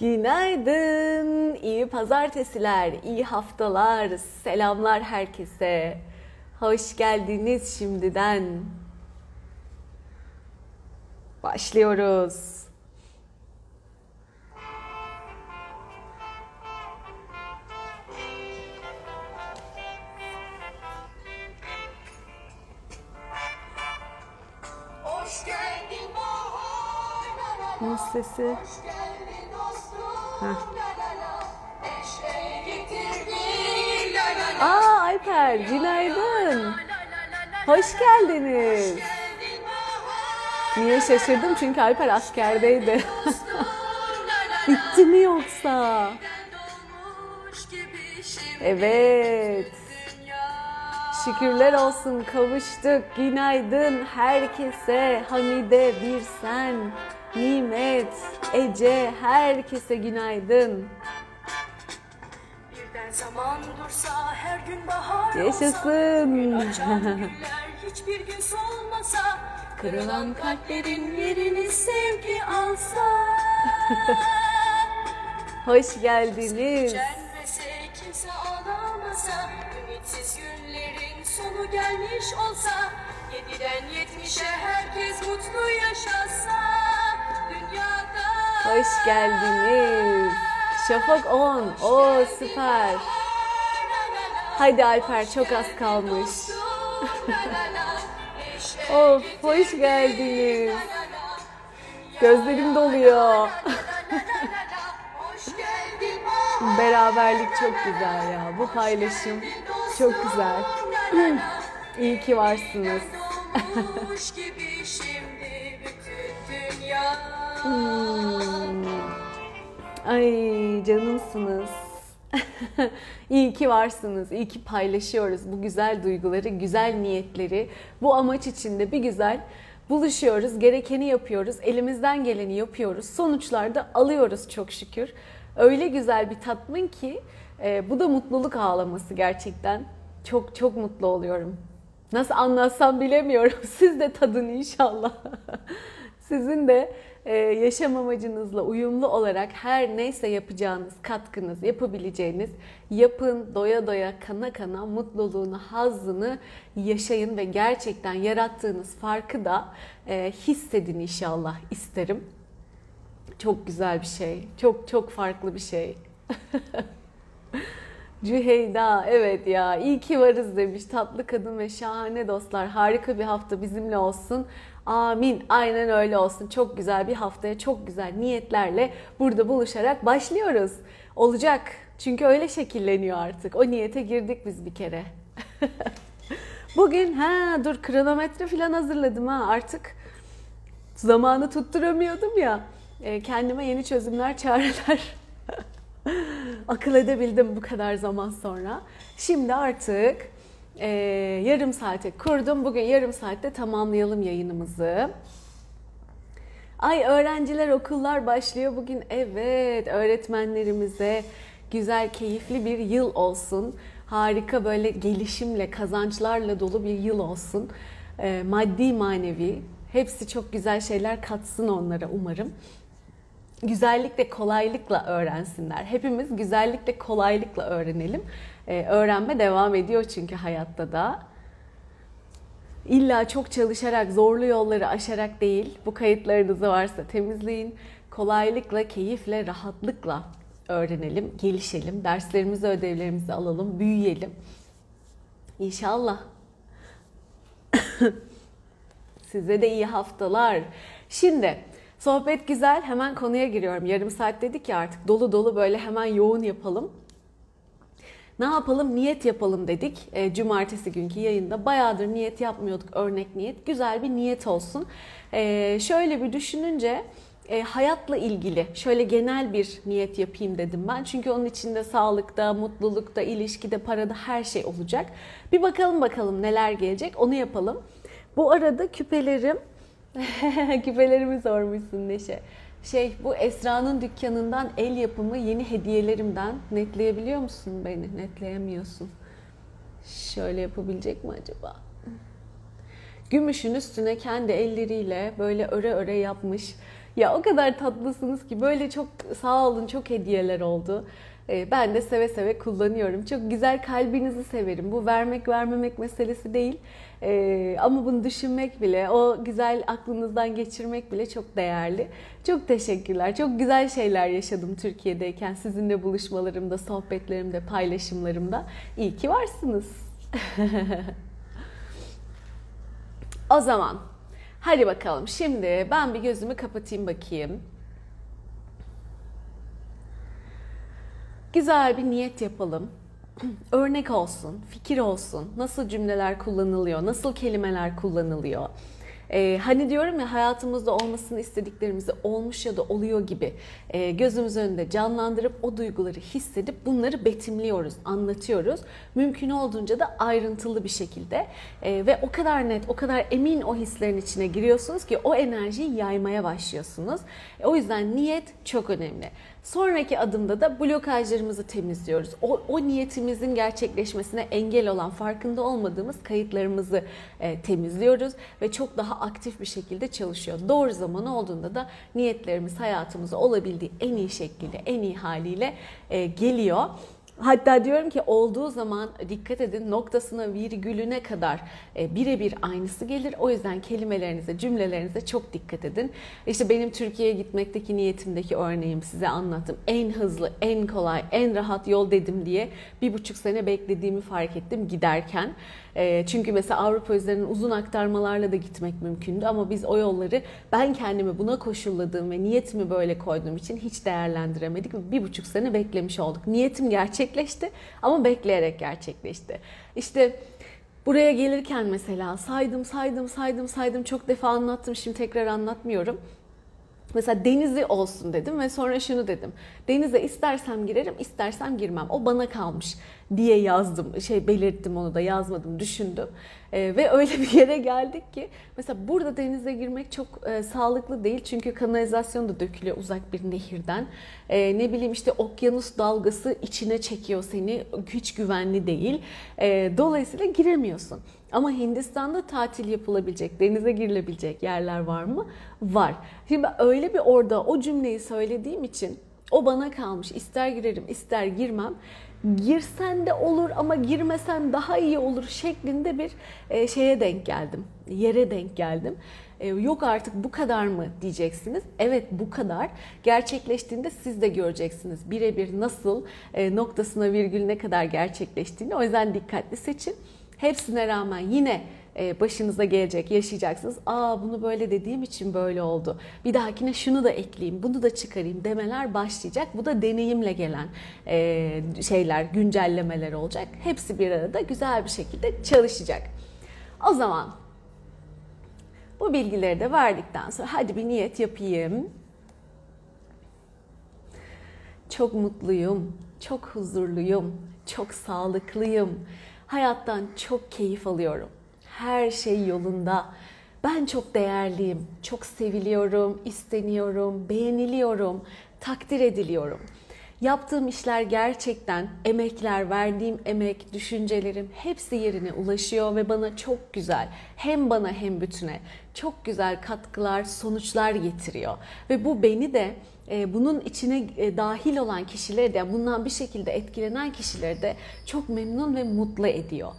Günaydın, iyi pazartesiler, iyi haftalar, selamlar herkese. Hoş geldiniz şimdiden. Başlıyoruz. Hoş geldin bahar? Hoş geldin la. Aa Alper, günaydın. Hoş geldiniz. Niye şaşırdım? Çünkü Alper askerdeydi. Bitti mi yoksa? Evet. Şükürler olsun kavuştuk. Günaydın herkese. Hamide bir sen. Nimet, Ece herkese günaydın. Birden zaman dursa her gün bahar Yaşasın. olsa Açan güller hiçbir gün solmasa Kırılan kalplerin yerini sevgi alsa Hoş geldiniz. Kimse ağlamasa Ümitsiz günlerin sonu gelmiş olsa Yediden yetmişe herkes mutlu yaşasa Hoş geldiniz. Şafak 10. O süper. Haydi Alper çok az kalmış. Of hoş geldiniz. Gözlerim doluyor. Beraberlik çok güzel ya. Bu paylaşım çok güzel. İyi ki varsınız. Dolmuş Ay canımsınız. İyi ki varsınız. İyi ki paylaşıyoruz bu güzel duyguları, güzel niyetleri. Bu amaç içinde bir güzel buluşuyoruz. Gerekeni yapıyoruz. Elimizden geleni yapıyoruz. Sonuçlarda alıyoruz çok şükür. Öyle güzel bir tatmin ki e, bu da mutluluk ağlaması gerçekten. Çok çok mutlu oluyorum. Nasıl anlatsam bilemiyorum. Siz de tadın inşallah. Sizin de e, yaşam amacınızla uyumlu olarak her neyse yapacağınız, katkınız, yapabileceğiniz yapın, doya doya, kana kana mutluluğunu, hazzını yaşayın ve gerçekten yarattığınız farkı da e, hissedin inşallah isterim. Çok güzel bir şey. Çok çok farklı bir şey. Cüheyda evet ya iyi ki varız demiş tatlı kadın ve şahane dostlar harika bir hafta bizimle olsun amin. Aynen öyle olsun. Çok güzel bir haftaya çok güzel niyetlerle burada buluşarak başlıyoruz. Olacak. Çünkü öyle şekilleniyor artık. O niyete girdik biz bir kere. Bugün ha dur kronometre falan hazırladım ha. Artık zamanı tutturamıyordum ya. E, kendime yeni çözümler çareler akıl edebildim bu kadar zaman sonra. Şimdi artık e, yarım saate kurdum. Bugün yarım saatte tamamlayalım yayınımızı. Ay öğrenciler okullar başlıyor bugün. Evet öğretmenlerimize güzel keyifli bir yıl olsun. Harika böyle gelişimle kazançlarla dolu bir yıl olsun. E, maddi manevi hepsi çok güzel şeyler katsın onlara umarım güzellikle kolaylıkla öğrensinler. Hepimiz güzellikle kolaylıkla öğrenelim. Ee, öğrenme devam ediyor çünkü hayatta da. İlla çok çalışarak, zorlu yolları aşarak değil, bu kayıtlarınızı varsa temizleyin. Kolaylıkla, keyifle, rahatlıkla öğrenelim, gelişelim, derslerimizi, ödevlerimizi alalım, büyüyelim. İnşallah. Size de iyi haftalar. Şimdi sohbet güzel. Hemen konuya giriyorum. Yarım saat dedik ya artık dolu dolu böyle hemen yoğun yapalım. Ne yapalım? Niyet yapalım dedik. E, cumartesi günkü yayında. Bayağıdır niyet yapmıyorduk. Örnek niyet. Güzel bir niyet olsun. E, şöyle bir düşününce e, hayatla ilgili şöyle genel bir niyet yapayım dedim ben. Çünkü onun içinde sağlıkta, mutlulukta, ilişkide, parada her şey olacak. Bir bakalım bakalım neler gelecek. Onu yapalım. Bu arada küpelerim Küpelerimi sormuşsun Neşe. Şey bu Esra'nın dükkanından el yapımı yeni hediyelerimden netleyebiliyor musun beni? Netleyemiyorsun. Şöyle yapabilecek mi acaba? Gümüşün üstüne kendi elleriyle böyle öre öre yapmış Ya o kadar tatlısınız ki böyle çok sağ olun çok hediyeler oldu. Ee, ben de seve seve kullanıyorum. Çok güzel kalbinizi severim. Bu vermek vermemek meselesi değil. Ee, ama bunu düşünmek bile, o güzel aklınızdan geçirmek bile çok değerli. Çok teşekkürler. Çok güzel şeyler yaşadım Türkiye'deyken. Sizinle buluşmalarımda, sohbetlerimde, paylaşımlarımda. İyi ki varsınız. o zaman hadi bakalım. Şimdi ben bir gözümü kapatayım bakayım. Güzel bir niyet yapalım. Örnek olsun, fikir olsun. Nasıl cümleler kullanılıyor, nasıl kelimeler kullanılıyor. Ee, hani diyorum ya hayatımızda olmasını istediklerimizi olmuş ya da oluyor gibi e, gözümüz önünde canlandırıp o duyguları hissedip bunları betimliyoruz, anlatıyoruz. Mümkün olduğunca da ayrıntılı bir şekilde e, ve o kadar net, o kadar emin o hislerin içine giriyorsunuz ki o enerjiyi yaymaya başlıyorsunuz. E, o yüzden niyet çok önemli. Sonraki adımda da blokajlarımızı temizliyoruz. O, o niyetimizin gerçekleşmesine engel olan farkında olmadığımız kayıtlarımızı e, temizliyoruz ve çok daha aktif bir şekilde çalışıyor. Doğru zaman olduğunda da niyetlerimiz hayatımıza olabildiği en iyi şekilde, en iyi haliyle e, geliyor. Hatta diyorum ki olduğu zaman dikkat edin noktasına virgülüne kadar e, birebir aynısı gelir. O yüzden kelimelerinize, cümlelerinize çok dikkat edin. İşte benim Türkiye'ye gitmekteki niyetimdeki örneğim size anlattım. En hızlı, en kolay, en rahat yol dedim diye bir buçuk sene beklediğimi fark ettim giderken. E, çünkü mesela Avrupa üzerinden uzun aktarmalarla da gitmek mümkündü ama biz o yolları ben kendimi buna koşulladığım ve niyetimi böyle koyduğum için hiç değerlendiremedik bir buçuk sene beklemiş olduk. Niyetim gerçekleşti ama bekleyerek gerçekleşti. İşte buraya gelirken mesela saydım saydım saydım saydım çok defa anlattım şimdi tekrar anlatmıyorum. Mesela denizi olsun dedim ve sonra şunu dedim. Denize istersem girerim, istersem girmem. O bana kalmış diye yazdım. Şey belirttim onu da yazmadım, düşündüm. Ee, ve öyle bir yere geldik ki mesela burada denize girmek çok e, sağlıklı değil. Çünkü kanalizasyon da dökülüyor uzak bir nehirden. E, ne bileyim işte okyanus dalgası içine çekiyor seni. Hiç güvenli değil. E, dolayısıyla giremiyorsun. Ama Hindistan'da tatil yapılabilecek, denize girilebilecek yerler var mı? Var. Şimdi öyle bir orada o cümleyi söylediğim için o bana kalmış. İster girerim, ister girmem. Girsen de olur ama girmesen daha iyi olur şeklinde bir e, şeye denk geldim. Yere denk geldim. E, yok artık bu kadar mı diyeceksiniz. Evet bu kadar. Gerçekleştiğinde siz de göreceksiniz. Birebir nasıl e, noktasına virgülüne kadar gerçekleştiğini. O yüzden dikkatli seçin. Hepsine rağmen yine e, başınıza gelecek, yaşayacaksınız. Aa bunu böyle dediğim için böyle oldu. Bir dahakine şunu da ekleyeyim, bunu da çıkarayım demeler başlayacak. Bu da deneyimle gelen e, şeyler, güncellemeler olacak. Hepsi bir arada güzel bir şekilde çalışacak. O zaman bu bilgileri de verdikten sonra hadi bir niyet yapayım. Çok mutluyum, çok huzurluyum, çok sağlıklıyım Hayattan çok keyif alıyorum. Her şey yolunda. Ben çok değerliyim, çok seviliyorum, isteniyorum, beğeniliyorum, takdir ediliyorum. Yaptığım işler gerçekten emekler, verdiğim emek, düşüncelerim hepsi yerine ulaşıyor ve bana çok güzel hem bana hem bütüne çok güzel katkılar, sonuçlar getiriyor. Ve bu beni de bunun içine e, dahil olan kişileri de bundan bir şekilde etkilenen kişileri de çok memnun ve mutlu ediyor.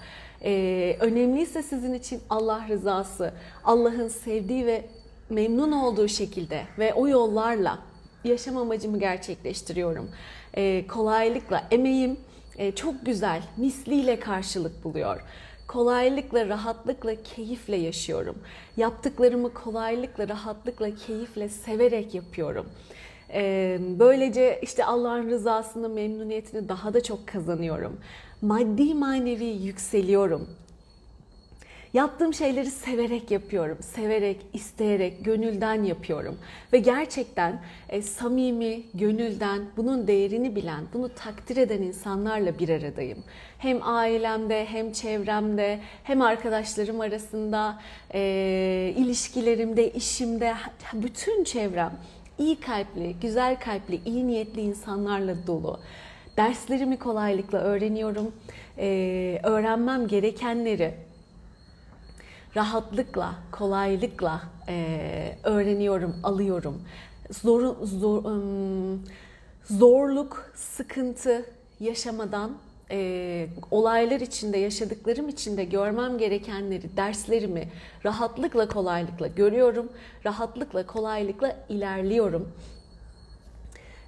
Ee, önemliyse sizin için Allah rızası, Allah'ın sevdiği ve memnun olduğu şekilde ve o yollarla yaşam amacımı gerçekleştiriyorum. Ee, kolaylıkla, emeğim e, çok güzel, misliyle karşılık buluyor. Kolaylıkla, rahatlıkla, keyifle yaşıyorum. Yaptıklarımı kolaylıkla, rahatlıkla, keyifle, severek yapıyorum. Böylece işte Allah'ın rızasını, memnuniyetini daha da çok kazanıyorum. Maddi manevi yükseliyorum. Yaptığım şeyleri severek yapıyorum. Severek, isteyerek, gönülden yapıyorum. Ve gerçekten e, samimi, gönülden, bunun değerini bilen, bunu takdir eden insanlarla bir aradayım. Hem ailemde, hem çevremde, hem arkadaşlarım arasında, e, ilişkilerimde, işimde, bütün çevrem iyi kalpli, güzel kalpli, iyi niyetli insanlarla dolu. Derslerimi kolaylıkla öğreniyorum. Ee, öğrenmem gerekenleri rahatlıkla, kolaylıkla e, öğreniyorum, alıyorum. zor, zor, ım, zorluk, sıkıntı yaşamadan e, olaylar içinde, yaşadıklarım içinde görmem gerekenleri, derslerimi rahatlıkla, kolaylıkla görüyorum. Rahatlıkla, kolaylıkla ilerliyorum.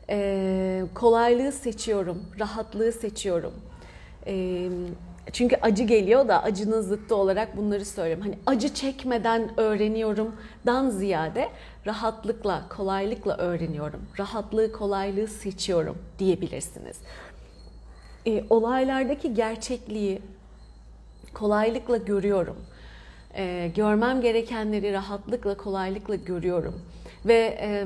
E, kolaylığı seçiyorum, rahatlığı seçiyorum. E, çünkü acı geliyor da acının zıttı olarak bunları söylüyorum. Hani acı çekmeden öğreniyorum dan ziyade rahatlıkla, kolaylıkla öğreniyorum. Rahatlığı, kolaylığı seçiyorum diyebilirsiniz. E, olaylardaki gerçekliği kolaylıkla görüyorum. E, görmem gerekenleri rahatlıkla, kolaylıkla görüyorum. Ve e,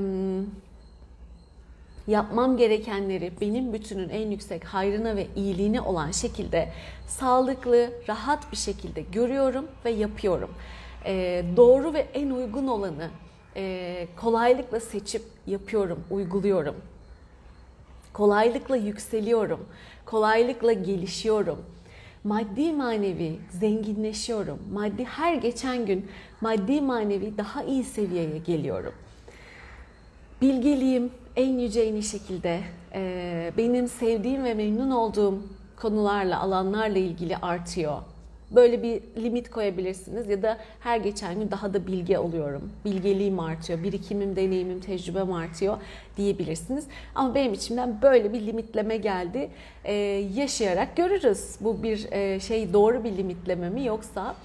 yapmam gerekenleri benim bütünün en yüksek hayrına ve iyiliğine olan şekilde sağlıklı, rahat bir şekilde görüyorum ve yapıyorum. Ee, doğru ve en uygun olanı e, kolaylıkla seçip yapıyorum, uyguluyorum. Kolaylıkla yükseliyorum, kolaylıkla gelişiyorum. Maddi manevi zenginleşiyorum. Maddi her geçen gün maddi manevi daha iyi seviyeye geliyorum. Bilgeliğim en yüce en iyi şekilde e, benim sevdiğim ve memnun olduğum konularla, alanlarla ilgili artıyor. Böyle bir limit koyabilirsiniz ya da her geçen gün daha da bilgi alıyorum. Bilgeliğim artıyor, birikimim, deneyimim, tecrübem artıyor diyebilirsiniz. Ama benim içimden böyle bir limitleme geldi. Ee, yaşayarak görürüz bu bir e, şey doğru bir limitleme mi yoksa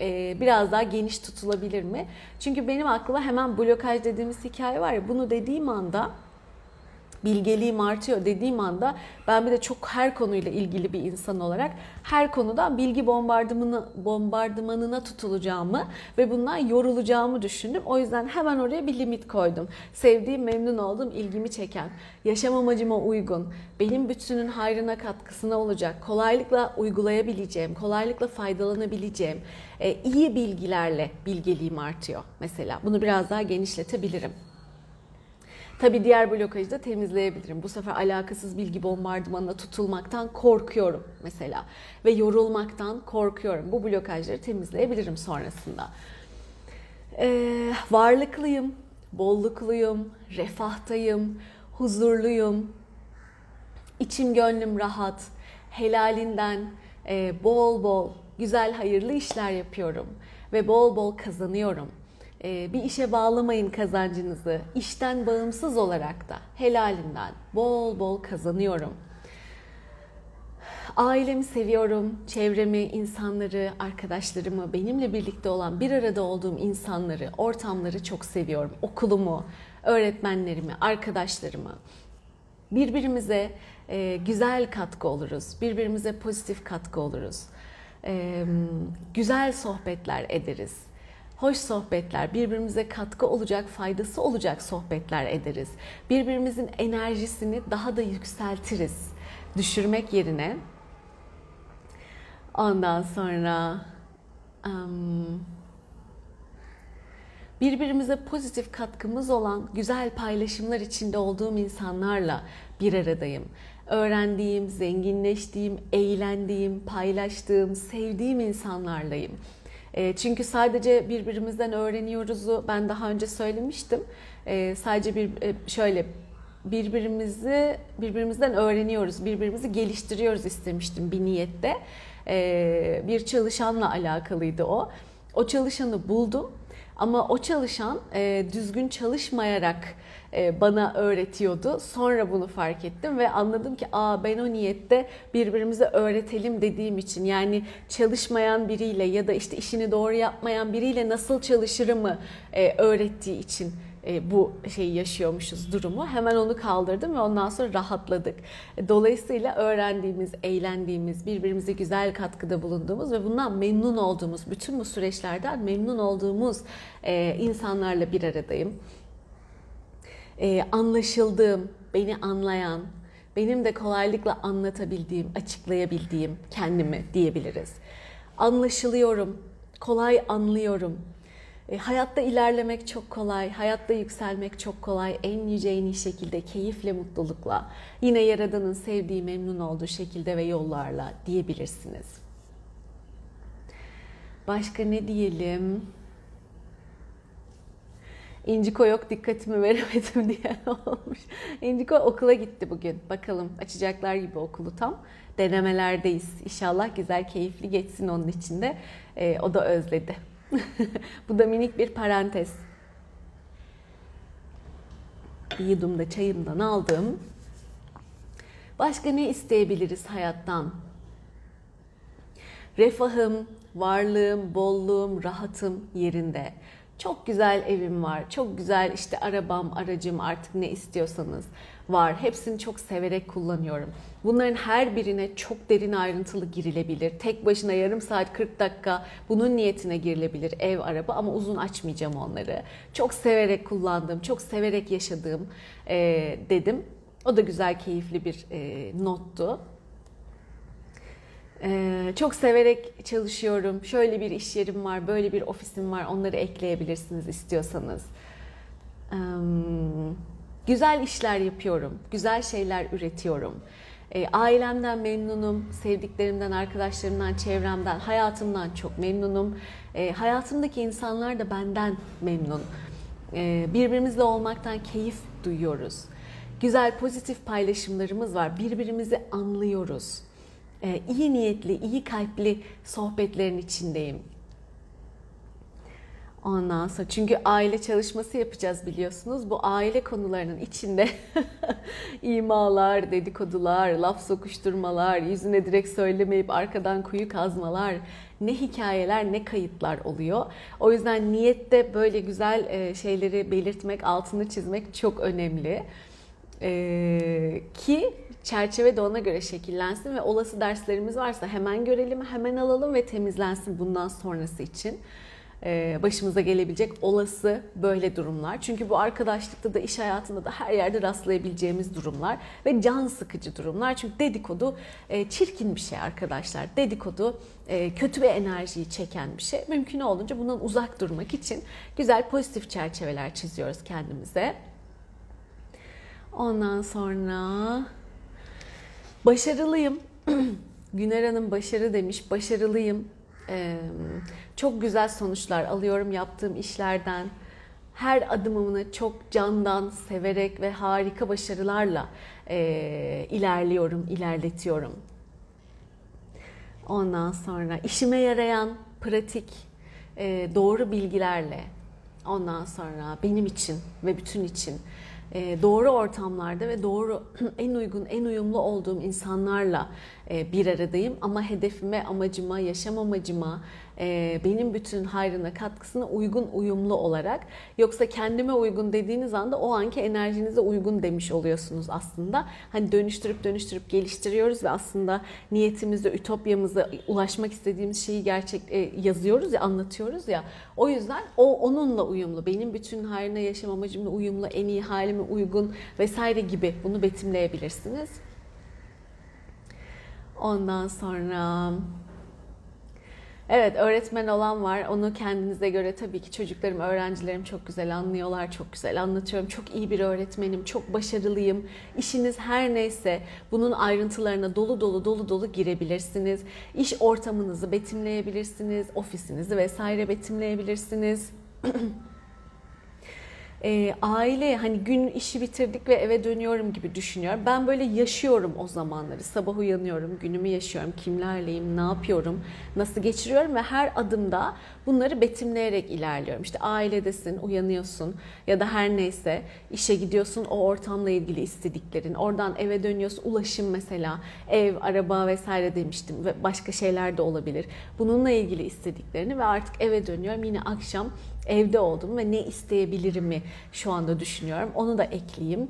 e, biraz daha geniş tutulabilir mi? Çünkü benim aklıma hemen blokaj dediğimiz hikaye var ya bunu dediğim anda bilgeliğim artıyor dediğim anda ben bir de çok her konuyla ilgili bir insan olarak her konuda bilgi bombardımanı, bombardımanına tutulacağımı ve bundan yorulacağımı düşündüm. O yüzden hemen oraya bir limit koydum. Sevdiğim, memnun olduğum, ilgimi çeken, yaşam amacıma uygun, benim bütünün hayrına katkısına olacak, kolaylıkla uygulayabileceğim, kolaylıkla faydalanabileceğim e, iyi bilgilerle bilgeliğim artıyor mesela. Bunu biraz daha genişletebilirim. Tabi diğer blokajı da temizleyebilirim. Bu sefer alakasız bilgi bombardımanına tutulmaktan korkuyorum mesela. Ve yorulmaktan korkuyorum. Bu blokajları temizleyebilirim sonrasında. Ee, varlıklıyım, bollukluyum, refahtayım, huzurluyum, içim gönlüm rahat, helalinden e, bol bol güzel hayırlı işler yapıyorum ve bol bol kazanıyorum bir işe bağlamayın kazancınızı. İşten bağımsız olarak da helalinden bol bol kazanıyorum. Ailemi seviyorum, çevremi, insanları, arkadaşlarımı, benimle birlikte olan bir arada olduğum insanları, ortamları çok seviyorum. Okulumu, öğretmenlerimi, arkadaşlarımı. Birbirimize e, güzel katkı oluruz, birbirimize pozitif katkı oluruz. E, güzel sohbetler ederiz hoş sohbetler, birbirimize katkı olacak, faydası olacak sohbetler ederiz. Birbirimizin enerjisini daha da yükseltiriz. Düşürmek yerine. Ondan sonra um, birbirimize pozitif katkımız olan güzel paylaşımlar içinde olduğum insanlarla bir aradayım. Öğrendiğim, zenginleştiğim, eğlendiğim, paylaştığım, sevdiğim insanlarlayım. E, çünkü sadece birbirimizden öğreniyoruzu ben daha önce söylemiştim. E, sadece bir e, şöyle birbirimizi birbirimizden öğreniyoruz, birbirimizi geliştiriyoruz istemiştim bir niyette. E, bir çalışanla alakalıydı o. O çalışanı buldum ama o çalışan e, düzgün çalışmayarak bana öğretiyordu. Sonra bunu fark ettim ve anladım ki aa ben o niyette birbirimize öğretelim dediğim için yani çalışmayan biriyle ya da işte işini doğru yapmayan biriyle nasıl çalışırımı e, öğrettiği için e, bu şeyi yaşıyormuşuz durumu. Hemen onu kaldırdım ve ondan sonra rahatladık. Dolayısıyla öğrendiğimiz, eğlendiğimiz, birbirimize güzel katkıda bulunduğumuz ve bundan memnun olduğumuz, bütün bu süreçlerden memnun olduğumuz insanlarla bir aradayım e, anlaşıldığım, beni anlayan, benim de kolaylıkla anlatabildiğim, açıklayabildiğim kendimi diyebiliriz. Anlaşılıyorum, kolay anlıyorum. E, hayatta ilerlemek çok kolay, hayatta yükselmek çok kolay. En yüce en iyi şekilde, keyifle, mutlulukla. Yine Yaradan'ın sevdiği, memnun olduğu şekilde ve yollarla diyebilirsiniz. Başka ne diyelim? İnciko yok dikkatimi veremedim diye olmuş. İnciko okula gitti bugün. Bakalım açacaklar gibi okulu tam. Denemelerdeyiz. İnşallah güzel, keyifli geçsin onun içinde. Ee, o da özledi. Bu da minik bir parantez. Bir yudumda çayımdan aldım. Başka ne isteyebiliriz hayattan? Refahım, varlığım, bolluğum, rahatım yerinde. Çok güzel evim var. Çok güzel işte arabam, aracım artık ne istiyorsanız var. Hepsini çok severek kullanıyorum. Bunların her birine çok derin ayrıntılı girilebilir. Tek başına yarım saat 40 dakika bunun niyetine girilebilir ev, araba ama uzun açmayacağım onları. Çok severek kullandığım, çok severek yaşadığım e, dedim. O da güzel, keyifli bir e, nottu. Ee, çok severek çalışıyorum. Şöyle bir iş yerim var, böyle bir ofisim var. Onları ekleyebilirsiniz istiyorsanız. Ee, güzel işler yapıyorum. Güzel şeyler üretiyorum. Ee, ailemden memnunum. Sevdiklerimden, arkadaşlarımdan, çevremden, hayatımdan çok memnunum. Ee, hayatımdaki insanlar da benden memnun. Ee, birbirimizle olmaktan keyif duyuyoruz. Güzel, pozitif paylaşımlarımız var. Birbirimizi anlıyoruz iyi niyetli, iyi kalpli sohbetlerin içindeyim. Ondan sonra çünkü aile çalışması yapacağız biliyorsunuz. Bu aile konularının içinde imalar, dedikodular, laf sokuşturmalar, yüzüne direkt söylemeyip arkadan kuyu kazmalar, ne hikayeler ne kayıtlar oluyor. O yüzden niyette böyle güzel e, şeyleri belirtmek, altını çizmek çok önemli. Ee, ki çerçeve de ona göre şekillensin ve olası derslerimiz varsa hemen görelim, hemen alalım ve temizlensin bundan sonrası için. Ee, başımıza gelebilecek olası böyle durumlar. Çünkü bu arkadaşlıkta da iş hayatında da her yerde rastlayabileceğimiz durumlar ve can sıkıcı durumlar. Çünkü dedikodu e, çirkin bir şey arkadaşlar. Dedikodu e, kötü bir enerjiyi çeken bir şey. Mümkün olduğunca bundan uzak durmak için güzel pozitif çerçeveler çiziyoruz kendimize. Ondan sonra başarılıyım. Güner Hanım başarı demiş. Başarılıyım. Ee, çok güzel sonuçlar alıyorum yaptığım işlerden. Her adımımı çok candan, severek ve harika başarılarla e, ilerliyorum, ilerletiyorum. Ondan sonra işime yarayan pratik, e, doğru bilgilerle, ondan sonra benim için ve bütün için doğru ortamlarda ve doğru en uygun, en uyumlu olduğum insanlarla e, bir aradayım. Ama hedefime, amacıma, yaşam amacıma, benim bütün hayrına, katkısına uygun, uyumlu olarak. Yoksa kendime uygun dediğiniz anda o anki enerjinize uygun demiş oluyorsunuz aslında. Hani dönüştürüp dönüştürüp geliştiriyoruz ve aslında niyetimizde, ütopyamıza ulaşmak istediğimiz şeyi gerçek yazıyoruz ya, anlatıyoruz ya. O yüzden o onunla uyumlu, benim bütün hayrına, yaşam amacımla uyumlu, en iyi halime uygun vesaire gibi bunu betimleyebilirsiniz. Ondan sonra Evet öğretmen olan var. Onu kendinize göre tabii ki çocuklarım, öğrencilerim çok güzel anlıyorlar, çok güzel anlatıyorum. Çok iyi bir öğretmenim, çok başarılıyım. İşiniz her neyse bunun ayrıntılarına dolu dolu dolu dolu girebilirsiniz. İş ortamınızı betimleyebilirsiniz, ofisinizi vesaire betimleyebilirsiniz. e, aile hani gün işi bitirdik ve eve dönüyorum gibi düşünüyorum. Ben böyle yaşıyorum o zamanları. Sabah uyanıyorum, günümü yaşıyorum, kimlerleyim, ne yapıyorum, nasıl geçiriyorum ve her adımda bunları betimleyerek ilerliyorum. İşte ailedesin, uyanıyorsun ya da her neyse işe gidiyorsun o ortamla ilgili istediklerin. Oradan eve dönüyorsun, ulaşım mesela, ev, araba vesaire demiştim ve başka şeyler de olabilir. Bununla ilgili istediklerini ve artık eve dönüyorum yine akşam evde oldum ve ne isteyebilirimi şu anda düşünüyorum. Onu da ekleyeyim.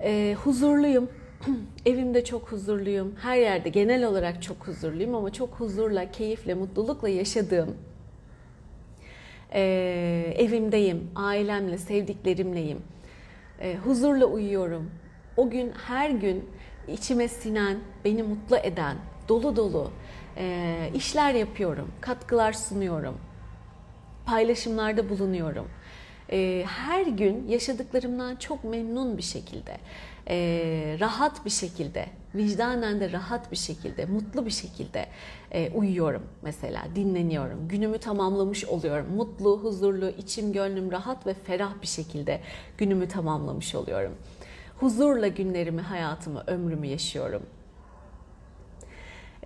E, huzurluyum. Evimde çok huzurluyum. Her yerde genel olarak çok huzurluyum ama çok huzurla, keyifle, mutlulukla yaşadığım e, evimdeyim, ailemle, sevdiklerimleyim. E, huzurla uyuyorum. O gün her gün içime sinen, beni mutlu eden, dolu dolu e, işler yapıyorum, katkılar sunuyorum paylaşımlarda bulunuyorum. Ee, her gün yaşadıklarımdan çok memnun bir şekilde, ee, rahat bir şekilde vicdanen de rahat bir şekilde, mutlu bir şekilde e, uyuyorum mesela, dinleniyorum. Günümü tamamlamış oluyorum. Mutlu, huzurlu, içim gönlüm rahat ve ferah bir şekilde günümü tamamlamış oluyorum. Huzurla günlerimi, hayatımı, ömrümü yaşıyorum.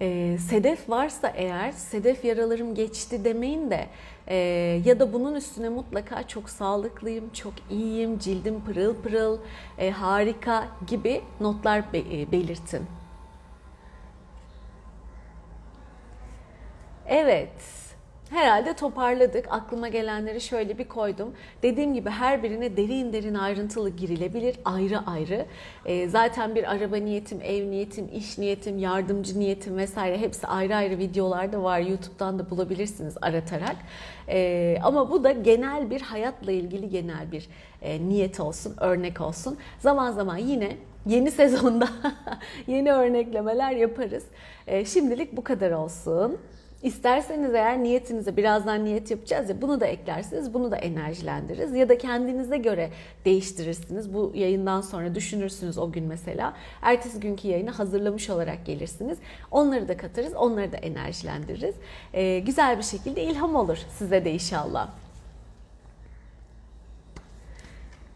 E, sedef varsa eğer, sedef yaralarım geçti demeyin de e, ya da bunun üstüne mutlaka çok sağlıklıyım, çok iyiyim, cildim pırıl pırıl, e, harika gibi notlar be, e, belirtin. Evet. Herhalde toparladık. Aklıma gelenleri şöyle bir koydum. Dediğim gibi her birine derin derin ayrıntılı girilebilir ayrı ayrı. E, zaten bir araba niyetim, ev niyetim, iş niyetim, yardımcı niyetim vesaire hepsi ayrı ayrı videolarda var. YouTube'dan da bulabilirsiniz aratarak. E, ama bu da genel bir hayatla ilgili genel bir e, niyet olsun, örnek olsun. Zaman zaman yine yeni sezonda yeni örneklemeler yaparız. E, şimdilik bu kadar olsun. İsterseniz eğer niyetinize birazdan niyet yapacağız ya bunu da eklersiniz, bunu da enerjilendiririz ya da kendinize göre değiştirirsiniz. Bu yayından sonra düşünürsünüz o gün mesela. Ertesi günkü yayını hazırlamış olarak gelirsiniz. Onları da katarız, onları da enerjilendiririz. Ee, güzel bir şekilde ilham olur size de inşallah.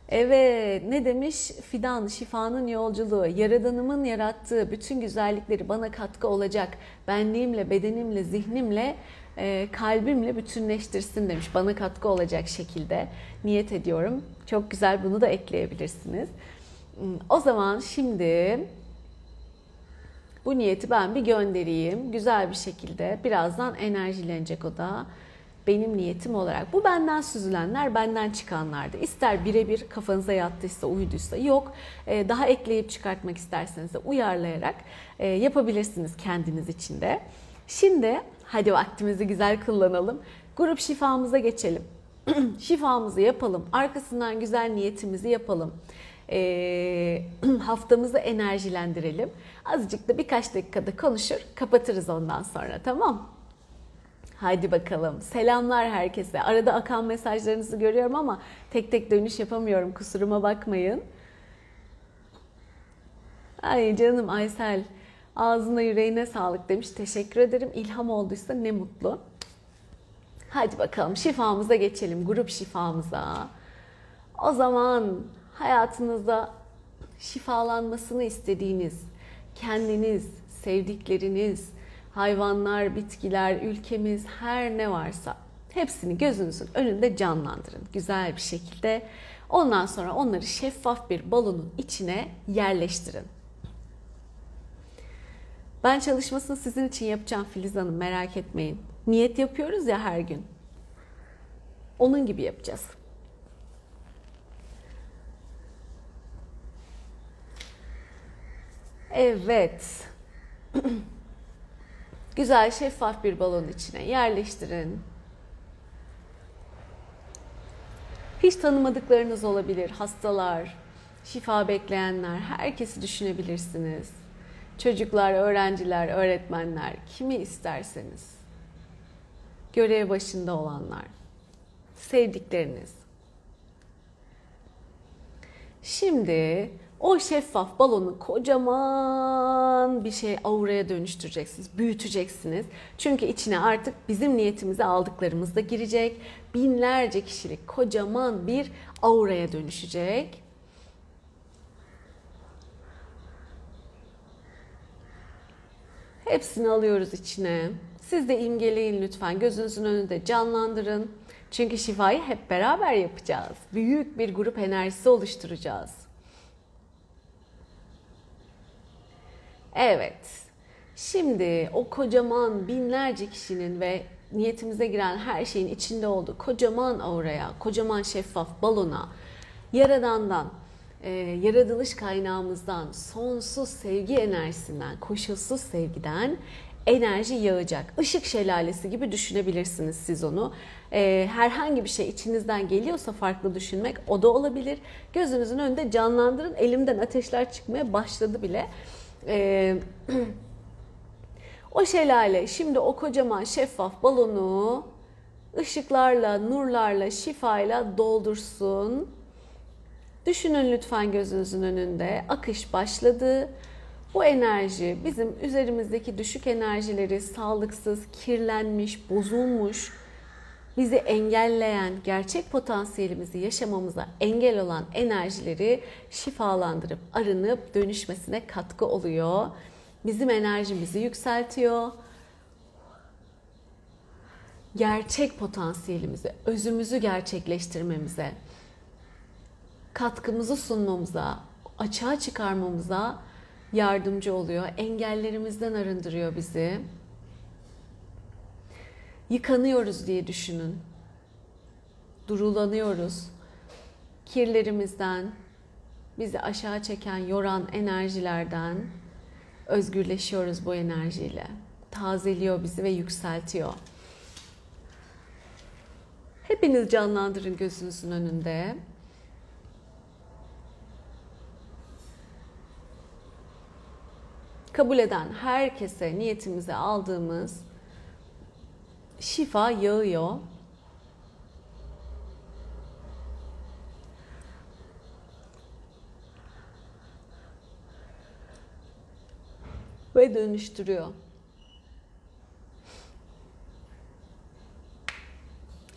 Evet ne demiş? Fidan şifanın yolculuğu yaradanımın yarattığı bütün güzellikleri bana katkı olacak. Benliğimle bedenimle zihnimle e, kalbimle bütünleştirsin demiş. Bana katkı olacak şekilde niyet ediyorum. Çok güzel bunu da ekleyebilirsiniz. Hmm, o zaman şimdi bu niyeti ben bir göndereyim. Güzel bir şekilde birazdan enerjilenecek o da benim niyetim olarak. Bu benden süzülenler, benden çıkanlardı. İster birebir kafanıza yattıysa, uyduysa yok. Ee, daha ekleyip çıkartmak isterseniz de uyarlayarak e, yapabilirsiniz kendiniz için de. Şimdi hadi vaktimizi güzel kullanalım. Grup şifamıza geçelim. Şifamızı yapalım. Arkasından güzel niyetimizi yapalım. E, haftamızı enerjilendirelim. Azıcık da birkaç dakikada konuşur, kapatırız ondan sonra tamam Haydi bakalım. Selamlar herkese. Arada akan mesajlarınızı görüyorum ama tek tek dönüş yapamıyorum. Kusuruma bakmayın. Ay canım Aysel. Ağzına yüreğine sağlık demiş. Teşekkür ederim. İlham olduysa ne mutlu. Hadi bakalım şifamıza geçelim. Grup şifamıza. O zaman hayatınızda şifalanmasını istediğiniz, kendiniz, sevdikleriniz, hayvanlar, bitkiler, ülkemiz her ne varsa hepsini gözünüzün önünde canlandırın güzel bir şekilde. Ondan sonra onları şeffaf bir balonun içine yerleştirin. Ben çalışmasını sizin için yapacağım Filiz Hanım merak etmeyin. Niyet yapıyoruz ya her gün. Onun gibi yapacağız. Evet. Güzel şeffaf bir balon içine yerleştirin. Hiç tanımadıklarınız olabilir, hastalar, şifa bekleyenler, herkesi düşünebilirsiniz. Çocuklar, öğrenciler, öğretmenler, kimi isterseniz. Görev başında olanlar, sevdikleriniz. Şimdi o şeffaf balonu kocaman bir şey auraya dönüştüreceksiniz, büyüteceksiniz. Çünkü içine artık bizim niyetimizi aldıklarımız da girecek. Binlerce kişilik kocaman bir auraya dönüşecek. Hepsini alıyoruz içine. Siz de imgeleyin lütfen. Gözünüzün önünde canlandırın. Çünkü şifayı hep beraber yapacağız. Büyük bir grup enerjisi oluşturacağız. Evet. Şimdi o kocaman binlerce kişinin ve niyetimize giren her şeyin içinde olduğu kocaman auraya, kocaman şeffaf balona, Yaradan'dan, e, yaratılış kaynağımızdan, sonsuz sevgi enerjisinden, koşulsuz sevgiden enerji yağacak. Işık şelalesi gibi düşünebilirsiniz siz onu. E, herhangi bir şey içinizden geliyorsa farklı düşünmek o da olabilir. Gözünüzün önünde canlandırın. Elimden ateşler çıkmaya başladı bile. Ee, o şelale şimdi o kocaman şeffaf balonu ışıklarla, nurlarla, şifayla doldursun. Düşünün lütfen gözünüzün önünde. Akış başladı. Bu enerji bizim üzerimizdeki düşük enerjileri sağlıksız, kirlenmiş, bozulmuş, bizi engelleyen, gerçek potansiyelimizi yaşamamıza engel olan enerjileri şifalandırıp arınıp dönüşmesine katkı oluyor. Bizim enerjimizi yükseltiyor. Gerçek potansiyelimizi, özümüzü gerçekleştirmemize, katkımızı sunmamıza, açığa çıkarmamıza yardımcı oluyor. Engellerimizden arındırıyor bizi. Yıkanıyoruz diye düşünün. Durulanıyoruz. Kirlerimizden, bizi aşağı çeken, yoran enerjilerden özgürleşiyoruz bu enerjiyle. Tazeliyor bizi ve yükseltiyor. Hepiniz canlandırın gözünüzün önünde. kabul eden herkese niyetimize aldığımız şifa yağıyor. Ve dönüştürüyor.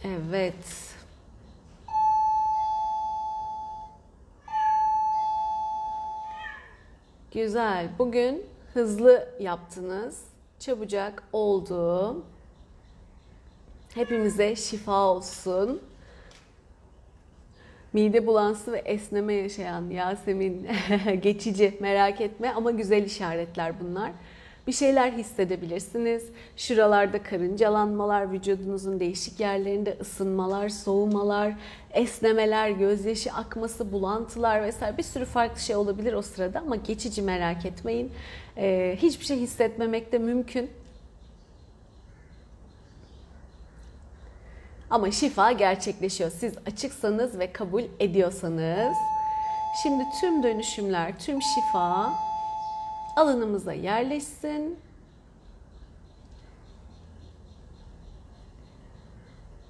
Evet. Güzel. Bugün hızlı yaptınız. Çabucak oldu. Hepimize şifa olsun. Mide bulantısı ve esneme yaşayan Yasemin geçici merak etme ama güzel işaretler bunlar. Bir şeyler hissedebilirsiniz. Şuralarda karıncalanmalar, vücudunuzun değişik yerlerinde ısınmalar, soğumalar, esnemeler, gözyaşı akması, bulantılar vesaire bir sürü farklı şey olabilir o sırada ama geçici merak etmeyin. Ee, hiçbir şey hissetmemek de mümkün. Ama şifa gerçekleşiyor. Siz açıksanız ve kabul ediyorsanız. Şimdi tüm dönüşümler, tüm şifa alanımıza yerleşsin.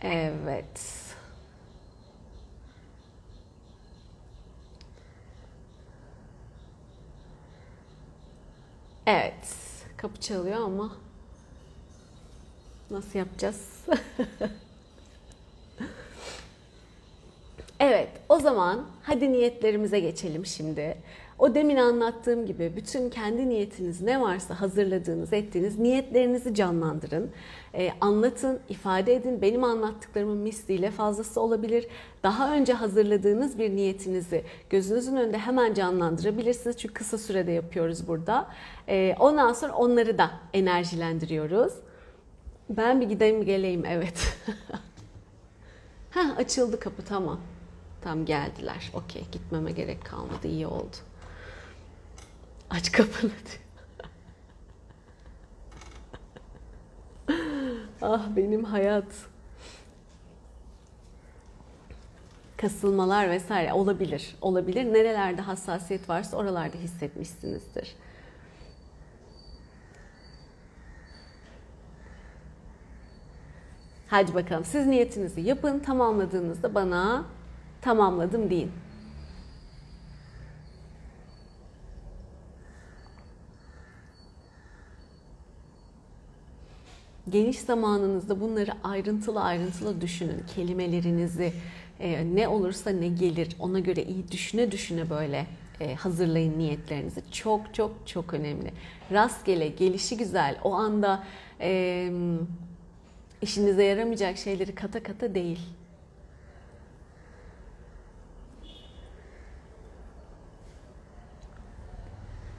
Evet. Evet. Kapı çalıyor ama nasıl yapacağız? evet, o zaman hadi niyetlerimize geçelim şimdi. O demin anlattığım gibi bütün kendi niyetiniz ne varsa hazırladığınız, ettiğiniz niyetlerinizi canlandırın. Ee, anlatın, ifade edin. Benim anlattıklarımın misliyle fazlası olabilir. Daha önce hazırladığınız bir niyetinizi gözünüzün önünde hemen canlandırabilirsiniz. Çünkü kısa sürede yapıyoruz burada. Ee, ondan sonra onları da enerjilendiriyoruz. Ben bir gideyim geleyim, evet. Heh, açıldı kapı, tamam. Tam geldiler. Okey, gitmeme gerek kalmadı, iyi oldu. Aç kapını diyor. ah benim hayat. Kasılmalar vesaire olabilir. Olabilir. Nerelerde hassasiyet varsa oralarda hissetmişsinizdir. Hadi bakalım siz niyetinizi yapın. Tamamladığınızda bana tamamladım deyin. geniş zamanınızda bunları ayrıntılı ayrıntılı düşünün. Kelimelerinizi e, ne olursa ne gelir ona göre iyi düşüne düşüne böyle e, hazırlayın niyetlerinizi. Çok çok çok önemli. Rastgele, gelişi güzel, o anda e, işinize yaramayacak şeyleri kata kata değil.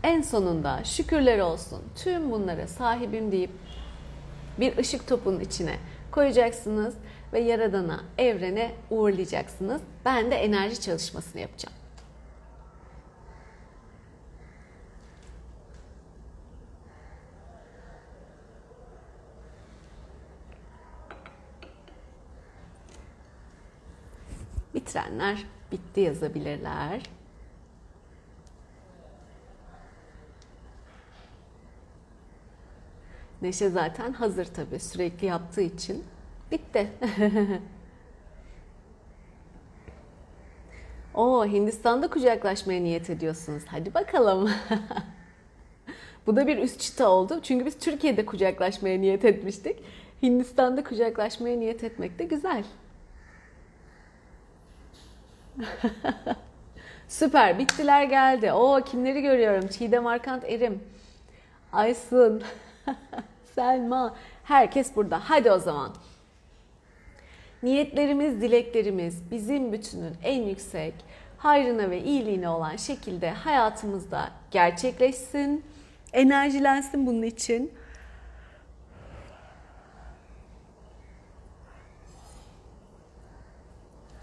En sonunda şükürler olsun tüm bunlara sahibim deyip bir ışık topunun içine koyacaksınız ve yaradana, evrene uğurlayacaksınız. Ben de enerji çalışmasını yapacağım. Bitirenler bitti yazabilirler. Neşe zaten hazır tabii sürekli yaptığı için. Bitti. O Hindistan'da kucaklaşmaya niyet ediyorsunuz. Hadi bakalım. Bu da bir üst çıta oldu. Çünkü biz Türkiye'de kucaklaşmaya niyet etmiştik. Hindistan'da kucaklaşmaya niyet etmek de güzel. Süper. Bittiler geldi. O kimleri görüyorum? Çiğdem Arkant Erim. Aysun. Selma. Herkes burada. Hadi o zaman. Niyetlerimiz, dileklerimiz bizim bütünün en yüksek hayrına ve iyiliğine olan şekilde hayatımızda gerçekleşsin. Enerjilensin bunun için.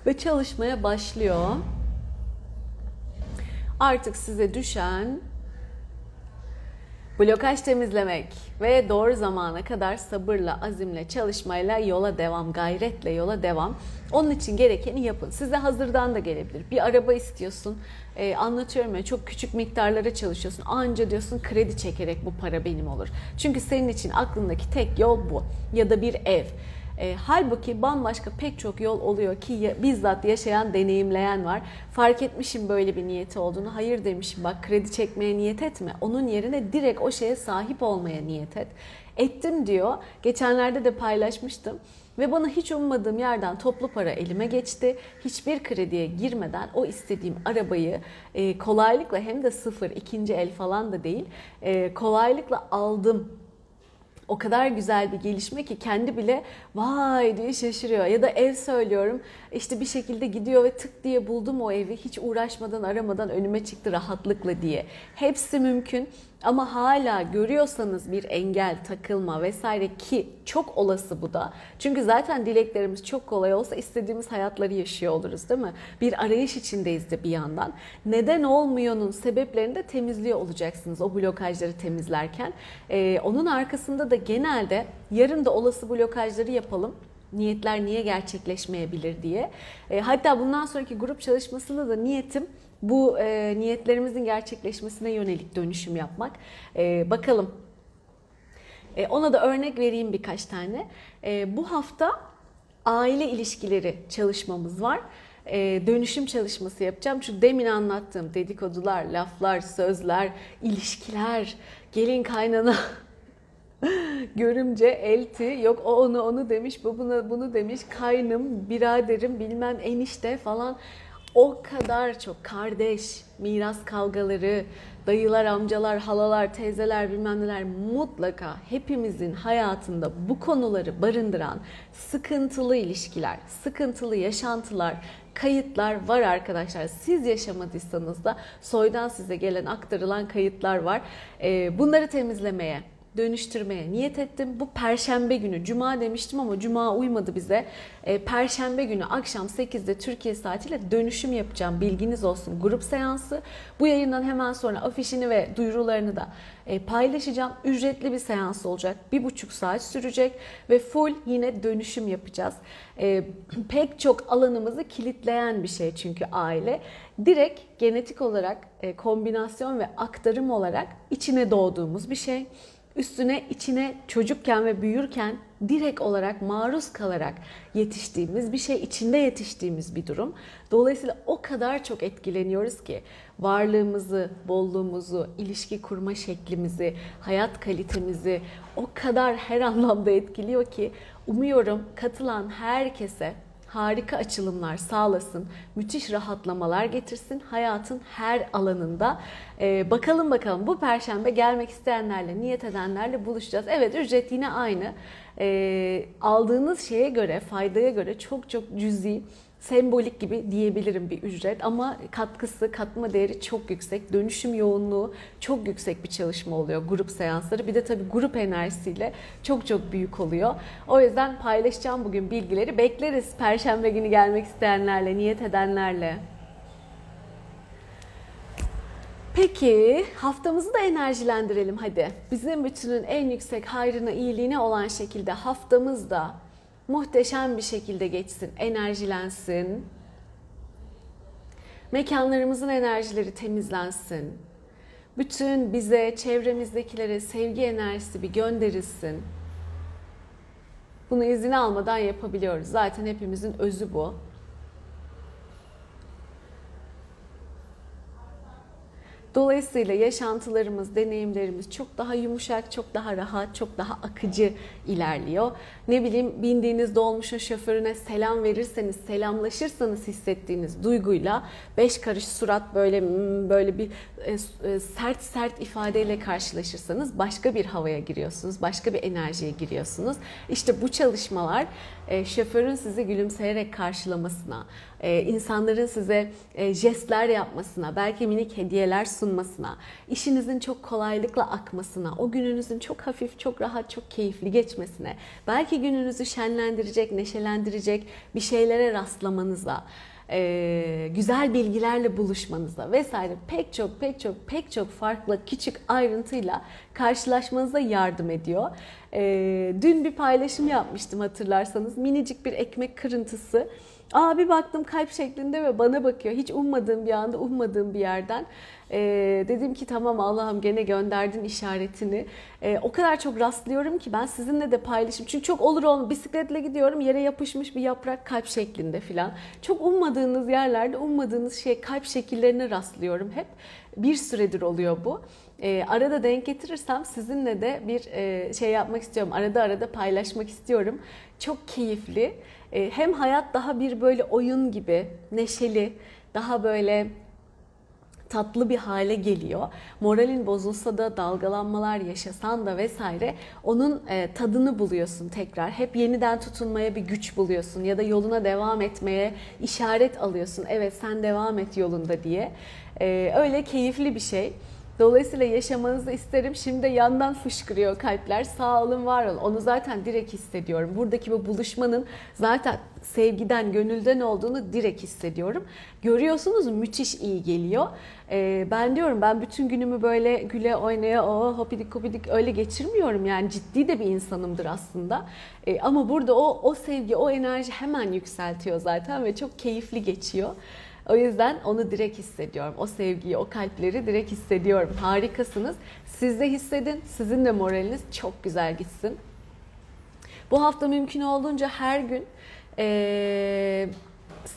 Ve çalışmaya başlıyor. Artık size düşen blokaj temizlemek ve doğru zamana kadar sabırla, azimle, çalışmayla yola devam, gayretle yola devam. Onun için gerekeni yapın. Size hazırdan da gelebilir. Bir araba istiyorsun. Ee, anlatıyorum ya çok küçük miktarlara çalışıyorsun. Anca diyorsun kredi çekerek bu para benim olur. Çünkü senin için aklındaki tek yol bu. Ya da bir ev. E, halbuki bambaşka pek çok yol oluyor ki ya, bizzat yaşayan, deneyimleyen var. Fark etmişim böyle bir niyeti olduğunu. Hayır demişim bak kredi çekmeye niyet etme. Onun yerine direkt o şeye sahip olmaya niyet et. Ettim diyor. Geçenlerde de paylaşmıştım. Ve bana hiç ummadığım yerden toplu para elime geçti. Hiçbir krediye girmeden o istediğim arabayı e, kolaylıkla hem de sıfır, ikinci el falan da değil, e, kolaylıkla aldım o kadar güzel bir gelişme ki kendi bile vay diye şaşırıyor. Ya da ev söylüyorum işte bir şekilde gidiyor ve tık diye buldum o evi hiç uğraşmadan aramadan önüme çıktı rahatlıkla diye. Hepsi mümkün ama hala görüyorsanız bir engel, takılma vesaire ki çok olası bu da. Çünkü zaten dileklerimiz çok kolay olsa istediğimiz hayatları yaşıyor oluruz değil mi? Bir arayış içindeyiz de bir yandan. Neden olmuyor'nun sebeplerini de temizliyor olacaksınız o blokajları temizlerken. Ee, onun arkasında da genelde yarın da olası blokajları yapalım niyetler niye gerçekleşmeyebilir diye. E, hatta bundan sonraki grup çalışmasında da niyetim bu e, niyetlerimizin gerçekleşmesine yönelik dönüşüm yapmak. E, bakalım. E, ona da örnek vereyim birkaç tane. E, bu hafta aile ilişkileri çalışmamız var. E, dönüşüm çalışması yapacağım. Çünkü demin anlattığım dedikodular, laflar, sözler, ilişkiler, gelin kaynana görümce, elti, yok o onu onu demiş, bu bunu bunu demiş, kaynım, biraderim, bilmem enişte falan o kadar çok kardeş, miras kavgaları, dayılar, amcalar, halalar, teyzeler bilmem neler mutlaka hepimizin hayatında bu konuları barındıran sıkıntılı ilişkiler, sıkıntılı yaşantılar, kayıtlar var arkadaşlar. Siz yaşamadıysanız da soydan size gelen aktarılan kayıtlar var. Bunları temizlemeye, dönüştürmeye niyet ettim. Bu perşembe günü, cuma demiştim ama cuma uymadı bize. E, perşembe günü akşam 8'de Türkiye saatiyle dönüşüm yapacağım. Bilginiz olsun. Grup seansı. Bu yayından hemen sonra afişini ve duyurularını da e, paylaşacağım. Ücretli bir seans olacak. Bir buçuk saat sürecek ve full yine dönüşüm yapacağız. E, pek çok alanımızı kilitleyen bir şey çünkü aile. Direkt genetik olarak e, kombinasyon ve aktarım olarak içine doğduğumuz bir şey üstüne içine çocukken ve büyürken direkt olarak maruz kalarak yetiştiğimiz bir şey, içinde yetiştiğimiz bir durum. Dolayısıyla o kadar çok etkileniyoruz ki varlığımızı, bolluğumuzu, ilişki kurma şeklimizi, hayat kalitemizi o kadar her anlamda etkiliyor ki umuyorum katılan herkese harika açılımlar sağlasın, müthiş rahatlamalar getirsin hayatın her alanında. Ee, bakalım bakalım bu perşembe gelmek isteyenlerle, niyet edenlerle buluşacağız. Evet ücret yine aynı. Ee, aldığınız şeye göre, faydaya göre çok çok cüzi sembolik gibi diyebilirim bir ücret ama katkısı, katma değeri çok yüksek. Dönüşüm yoğunluğu çok yüksek bir çalışma oluyor grup seansları. Bir de tabii grup enerjisiyle çok çok büyük oluyor. O yüzden paylaşacağım bugün bilgileri. Bekleriz perşembe günü gelmek isteyenlerle, niyet edenlerle. Peki haftamızı da enerjilendirelim hadi. Bizim bütünün en yüksek hayrına, iyiliğine olan şekilde haftamızda muhteşem bir şekilde geçsin, enerjilensin. Mekanlarımızın enerjileri temizlensin. Bütün bize, çevremizdekilere sevgi enerjisi bir gönderilsin. Bunu izin almadan yapabiliyoruz. Zaten hepimizin özü bu. Dolayısıyla yaşantılarımız, deneyimlerimiz çok daha yumuşak, çok daha rahat, çok daha akıcı ilerliyor. Ne bileyim bindiğiniz dolmuşun şoförüne selam verirseniz, selamlaşırsanız hissettiğiniz duyguyla beş karış surat böyle hmm, böyle bir e, e, sert sert ifadeyle karşılaşırsanız başka bir havaya giriyorsunuz, başka bir enerjiye giriyorsunuz. İşte bu çalışmalar e, şoförün sizi gülümseyerek karşılamasına, insanların size jestler yapmasına, belki minik hediyeler sunmasına, işinizin çok kolaylıkla akmasına, o gününüzün çok hafif, çok rahat, çok keyifli geçmesine, belki gününüzü şenlendirecek, neşelendirecek bir şeylere rastlamanıza, e, güzel bilgilerle buluşmanıza vesaire pek çok pek çok pek çok farklı küçük ayrıntıyla karşılaşmanıza yardım ediyor. E, dün bir paylaşım yapmıştım hatırlarsanız minicik bir ekmek kırıntısı. Aa bir baktım kalp şeklinde ve bana bakıyor. Hiç ummadığım bir anda, ummadığım bir yerden. Ee, dedim ki tamam Allah'ım gene gönderdin işaretini. Ee, o kadar çok rastlıyorum ki ben sizinle de paylaşım. Çünkü çok olur olmaz. Bisikletle gidiyorum yere yapışmış bir yaprak kalp şeklinde filan. Çok ummadığınız yerlerde ummadığınız şey kalp şekillerine rastlıyorum hep. Bir süredir oluyor bu. E, arada denk getirirsem sizinle de bir e, şey yapmak istiyorum. Arada arada paylaşmak istiyorum. Çok keyifli. E, hem hayat daha bir böyle oyun gibi neşeli, daha böyle tatlı bir hale geliyor. Moralin bozulsa da dalgalanmalar yaşasan da vesaire onun e, tadını buluyorsun tekrar. Hep yeniden tutunmaya bir güç buluyorsun ya da yoluna devam etmeye işaret alıyorsun. Evet sen devam et yolunda diye. E, öyle keyifli bir şey. Dolayısıyla yaşamanızı isterim. Şimdi yandan fışkırıyor kalpler. Sağ olun, var olun. Onu zaten direkt hissediyorum. Buradaki bu buluşmanın zaten sevgiden, gönülden olduğunu direkt hissediyorum. Görüyorsunuz müthiş iyi geliyor. Ee, ben diyorum ben bütün günümü böyle güle oynaya o hopidik hopidik öyle geçirmiyorum. Yani ciddi de bir insanımdır aslında. Ee, ama burada o, o sevgi, o enerji hemen yükseltiyor zaten ve çok keyifli geçiyor. O yüzden onu direkt hissediyorum. O sevgiyi, o kalpleri direkt hissediyorum. Harikasınız. Siz de hissedin. Sizin de moraliniz çok güzel gitsin. Bu hafta mümkün olduğunca her gün ee,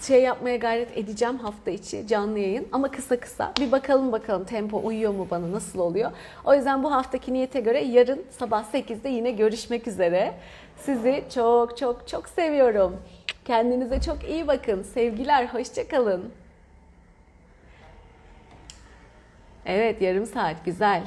şey yapmaya gayret edeceğim hafta içi canlı yayın ama kısa kısa bir bakalım bakalım tempo uyuyor mu bana nasıl oluyor. O yüzden bu haftaki niyete göre yarın sabah 8'de yine görüşmek üzere. Sizi çok çok çok seviyorum. Kendinize çok iyi bakın. Sevgiler, hoşçakalın. Evet yarım saat güzel.